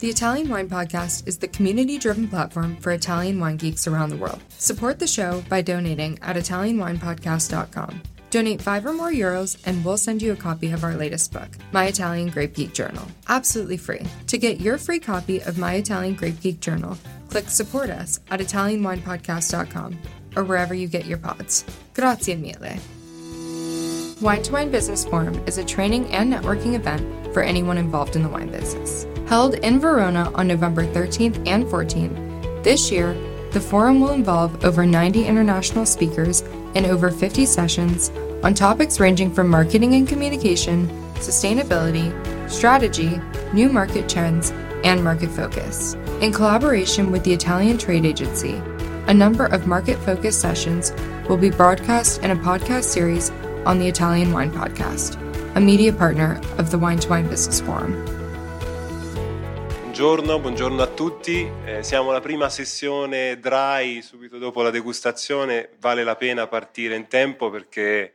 The Italian Wine Podcast is the community driven platform for Italian wine geeks around the world. Support the show by donating at ItalianWinepodcast.com. Donate five or more euros, and we'll send you a copy of our latest book, My Italian Grape Geek Journal, absolutely free. To get your free copy of My Italian Grape Geek Journal, click support us at ItalianWinepodcast.com or wherever you get your pods. Grazie mille. Wine to Wine Business Forum is a training and networking event for anyone involved in the wine business. Held in Verona on November 13th and 14th, this year, the forum will involve over 90 international speakers and over 50 sessions on topics ranging from marketing and communication, sustainability, strategy, new market trends, and market focus. In collaboration with the Italian Trade Agency, a number of market focused sessions will be broadcast in a podcast series on the Italian Wine Podcast, a media partner of the Wine to Wine Business Forum. Buongiorno, buongiorno a tutti. Eh, siamo alla prima sessione dry, subito dopo la degustazione. Vale la pena partire in tempo perché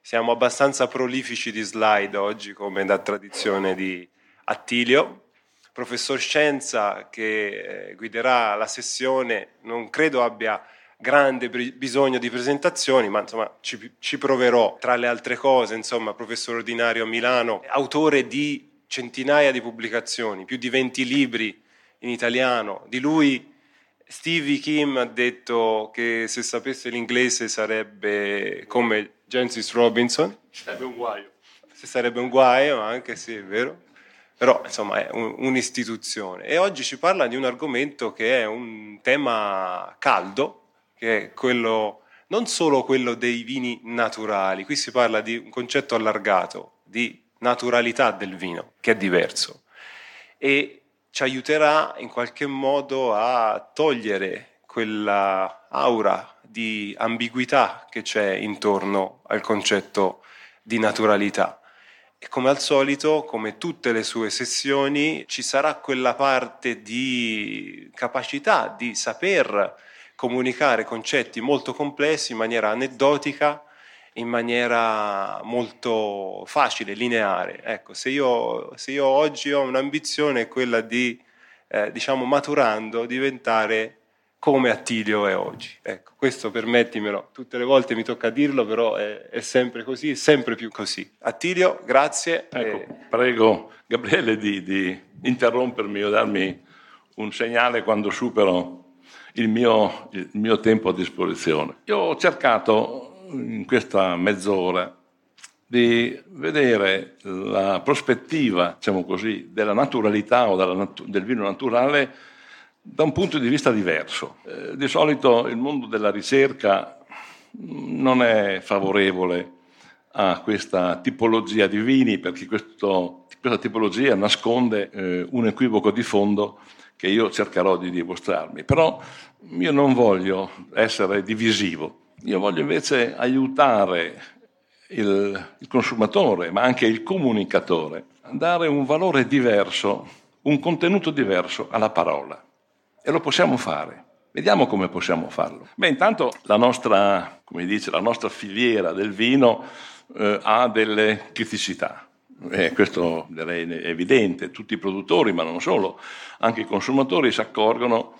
siamo abbastanza prolifici di slide oggi, come da tradizione di Attilio. Professor Scienza che eh, guiderà la sessione, non credo abbia grande bisogno di presentazioni, ma insomma ci, ci proverò. Tra le altre cose, insomma, professore ordinario a Milano, autore di centinaia di pubblicazioni, più di 20 libri in italiano. Di lui Stevie Kim ha detto che se sapesse l'inglese sarebbe come Jancis Robinson. Sarebbe un guaio. Se sarebbe un guaio, anche sì, è vero. Però insomma è un, un'istituzione. E oggi ci parla di un argomento che è un tema caldo, che è quello non solo quello dei vini naturali, qui si parla di un concetto allargato di naturalità del vino, che è diverso, e ci aiuterà in qualche modo a togliere quella aura di ambiguità che c'è intorno al concetto di naturalità. E come al solito, come tutte le sue sessioni, ci sarà quella parte di capacità di saper comunicare concetti molto complessi in maniera aneddotica in maniera molto facile, lineare. Ecco, se io, se io oggi ho un'ambizione è quella di, eh, diciamo, maturando, diventare come Attilio è oggi. Ecco, questo permettimelo, tutte le volte mi tocca dirlo, però è, è sempre così, è sempre più così. Attilio, grazie. Ecco, e... prego Gabriele di, di interrompermi o darmi un segnale quando supero il mio, il mio tempo a disposizione. Io ho cercato in questa mezz'ora di vedere la prospettiva, diciamo così, della naturalità o nat- del vino naturale da un punto di vista diverso. Eh, di solito il mondo della ricerca non è favorevole a questa tipologia di vini perché questo, questa tipologia nasconde eh, un equivoco di fondo che io cercherò di dimostrarmi. Però io non voglio essere divisivo, io voglio invece aiutare il, il consumatore, ma anche il comunicatore, a dare un valore diverso, un contenuto diverso alla parola. E lo possiamo fare. Vediamo come possiamo farlo. Beh, intanto la nostra, come dice, la nostra filiera del vino eh, ha delle criticità. E questo direi è evidente, tutti i produttori, ma non solo, anche i consumatori si accorgono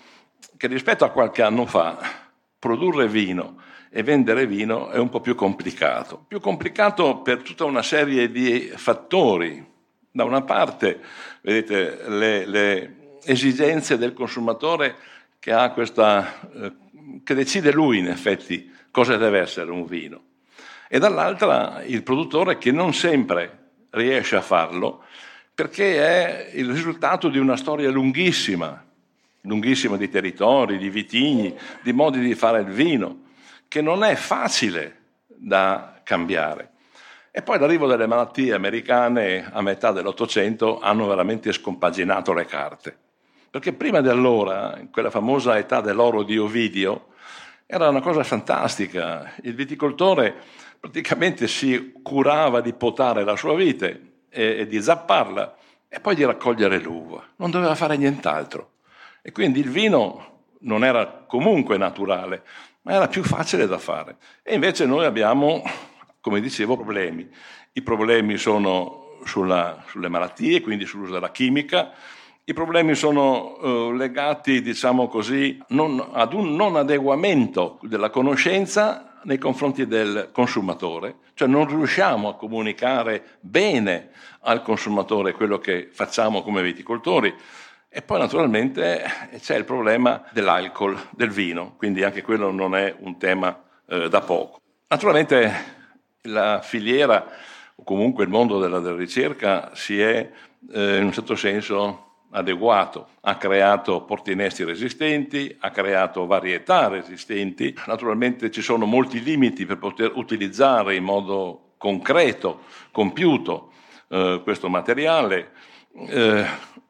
che rispetto a qualche anno fa produrre vino e vendere vino è un po' più complicato. Più complicato per tutta una serie di fattori. Da una parte, vedete, le, le esigenze del consumatore che, questa, eh, che decide lui in effetti cosa deve essere un vino. E dall'altra il produttore che non sempre riesce a farlo perché è il risultato di una storia lunghissima, lunghissima di territori, di vitigni, di modi di fare il vino che non è facile da cambiare. E poi l'arrivo delle malattie americane a metà dell'Ottocento hanno veramente scompaginato le carte. Perché prima di allora, in quella famosa età dell'oro di Ovidio, era una cosa fantastica. Il viticoltore praticamente si curava di potare la sua vite e, e di zapparla e poi di raccogliere l'uva. Non doveva fare nient'altro. E quindi il vino non era comunque naturale, ma era più facile da fare. E invece noi abbiamo, come dicevo, problemi. I problemi sono sulla, sulle malattie, quindi sull'uso della chimica, i problemi sono eh, legati, diciamo così, non, ad un non adeguamento della conoscenza nei confronti del consumatore, cioè non riusciamo a comunicare bene al consumatore quello che facciamo come viticoltori. E poi naturalmente c'è il problema dell'alcol, del vino, quindi anche quello non è un tema eh, da poco. Naturalmente la filiera o comunque il mondo della, della ricerca si è eh, in un certo senso adeguato, ha creato portinesti resistenti, ha creato varietà resistenti, naturalmente ci sono molti limiti per poter utilizzare in modo concreto, compiuto eh, questo materiale. Eh,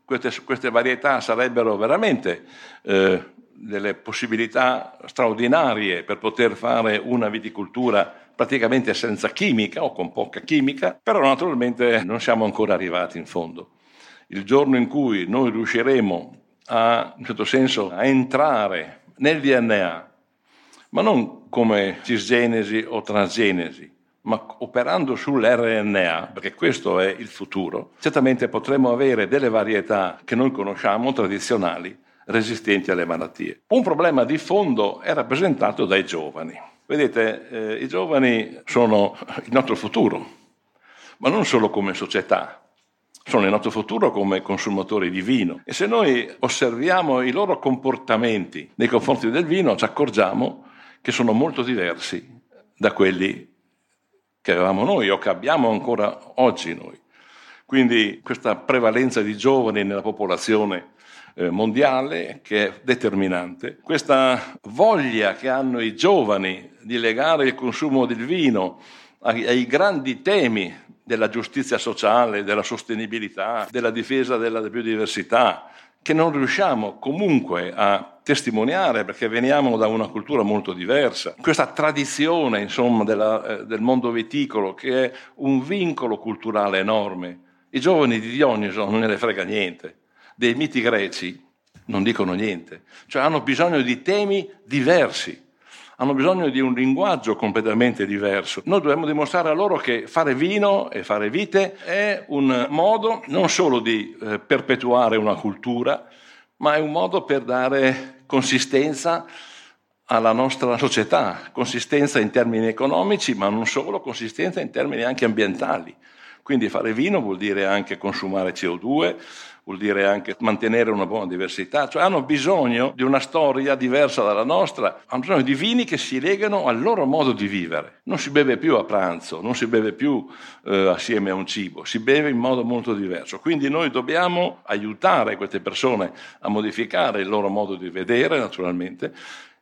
queste, queste, varietà sarebbero veramente eh, delle possibilità straordinarie per poter fare una viticoltura praticamente senza chimica o con poca chimica, però naturalmente non siamo ancora arrivati in fondo. Il giorno in cui noi riusciremo a, in un certo senso, a entrare nel DNA, ma non come cisgenesi o transgenesi, ma operando sull'RNA, perché questo è il futuro, certamente potremo avere delle varietà che noi conosciamo, tradizionali, resistenti alle malattie. Un problema di fondo è rappresentato dai giovani. Vedete, eh, i giovani sono il nostro futuro, ma non solo come società, sono il nostro futuro come consumatori di vino. E se noi osserviamo i loro comportamenti nei confronti del vino, ci accorgiamo che sono molto diversi da quelli che avevamo noi o che abbiamo ancora oggi noi. Quindi questa prevalenza di giovani nella popolazione eh, mondiale che è determinante. Questa voglia che hanno i giovani di legare il consumo del vino ai, ai grandi temi della giustizia sociale, della sostenibilità, della difesa della biodiversità, che non riusciamo comunque a testimoniare perché veniamo da una cultura molto diversa. Questa tradizione, insomma, della, eh, del mondo viticolo che è un vincolo culturale enorme. I giovani di Dioniso non ne ne frega niente dei miti greci non dicono niente, cioè hanno bisogno di temi diversi, hanno bisogno di un linguaggio completamente diverso. Noi dobbiamo dimostrare a loro che fare vino e fare vite è un modo non solo di eh, perpetuare una cultura, ma è un modo per dare consistenza alla nostra società, consistenza in termini economici, ma non solo, consistenza in termini anche ambientali. Quindi fare vino vuol dire anche consumare CO2, vuol dire anche mantenere una buona diversità, cioè hanno bisogno di una storia diversa dalla nostra, hanno bisogno di vini che si legano al loro modo di vivere. Non si beve più a pranzo, non si beve più eh, assieme a un cibo, si beve in modo molto diverso. Quindi noi dobbiamo aiutare queste persone a modificare il loro modo di vedere, naturalmente,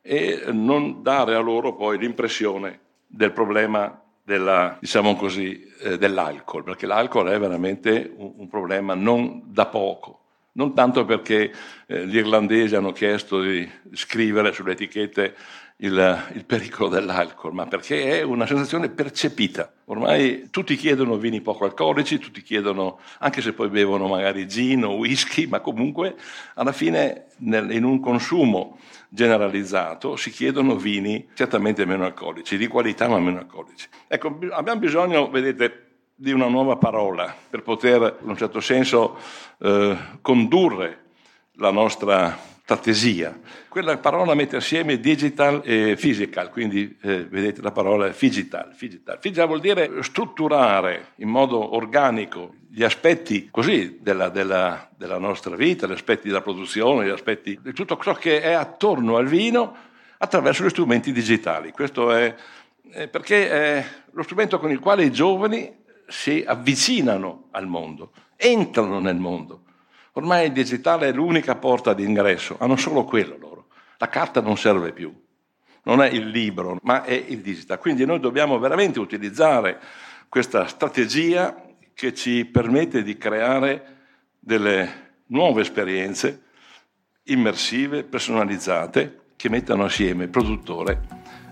e non dare a loro poi l'impressione del problema della, diciamo così, eh, dell'alcol, perché l'alcol è veramente un, un, problema non da poco. Non tanto perché eh, gli irlandesi hanno chiesto di scrivere sulle etichette il, il, pericolo dell'alcol, ma perché è una sensazione percepita. Ormai tutti chiedono vini poco alcolici, tutti chiedono, anche se poi bevono magari gin o whisky, ma comunque alla fine nel, in un consumo generalizzato si chiedono vini certamente meno alcolici, di qualità ma meno alcolici. Ecco, abbiamo bisogno, vedete, di una nuova parola per poter, in un certo senso, eh, condurre la nostra strategia. Quella parola mette assieme digital e physical, quindi eh, vedete la parola digital. Digital. vuol dire strutturare in modo organico gli aspetti così della, della, della, nostra vita, gli aspetti della produzione, gli aspetti di tutto ciò che è attorno al vino attraverso gli strumenti digitali. Questo è, è perché è lo strumento con il quale i giovani si avvicinano al mondo, entrano nel mondo. Ormai il digitale è l'unica porta d'ingresso, hanno solo quello loro. La carta non serve più, non è il libro, ma è il digital. Quindi noi dobbiamo veramente utilizzare questa strategia che ci permette di creare delle nuove esperienze immersive, personalizzate, che mettano assieme produttore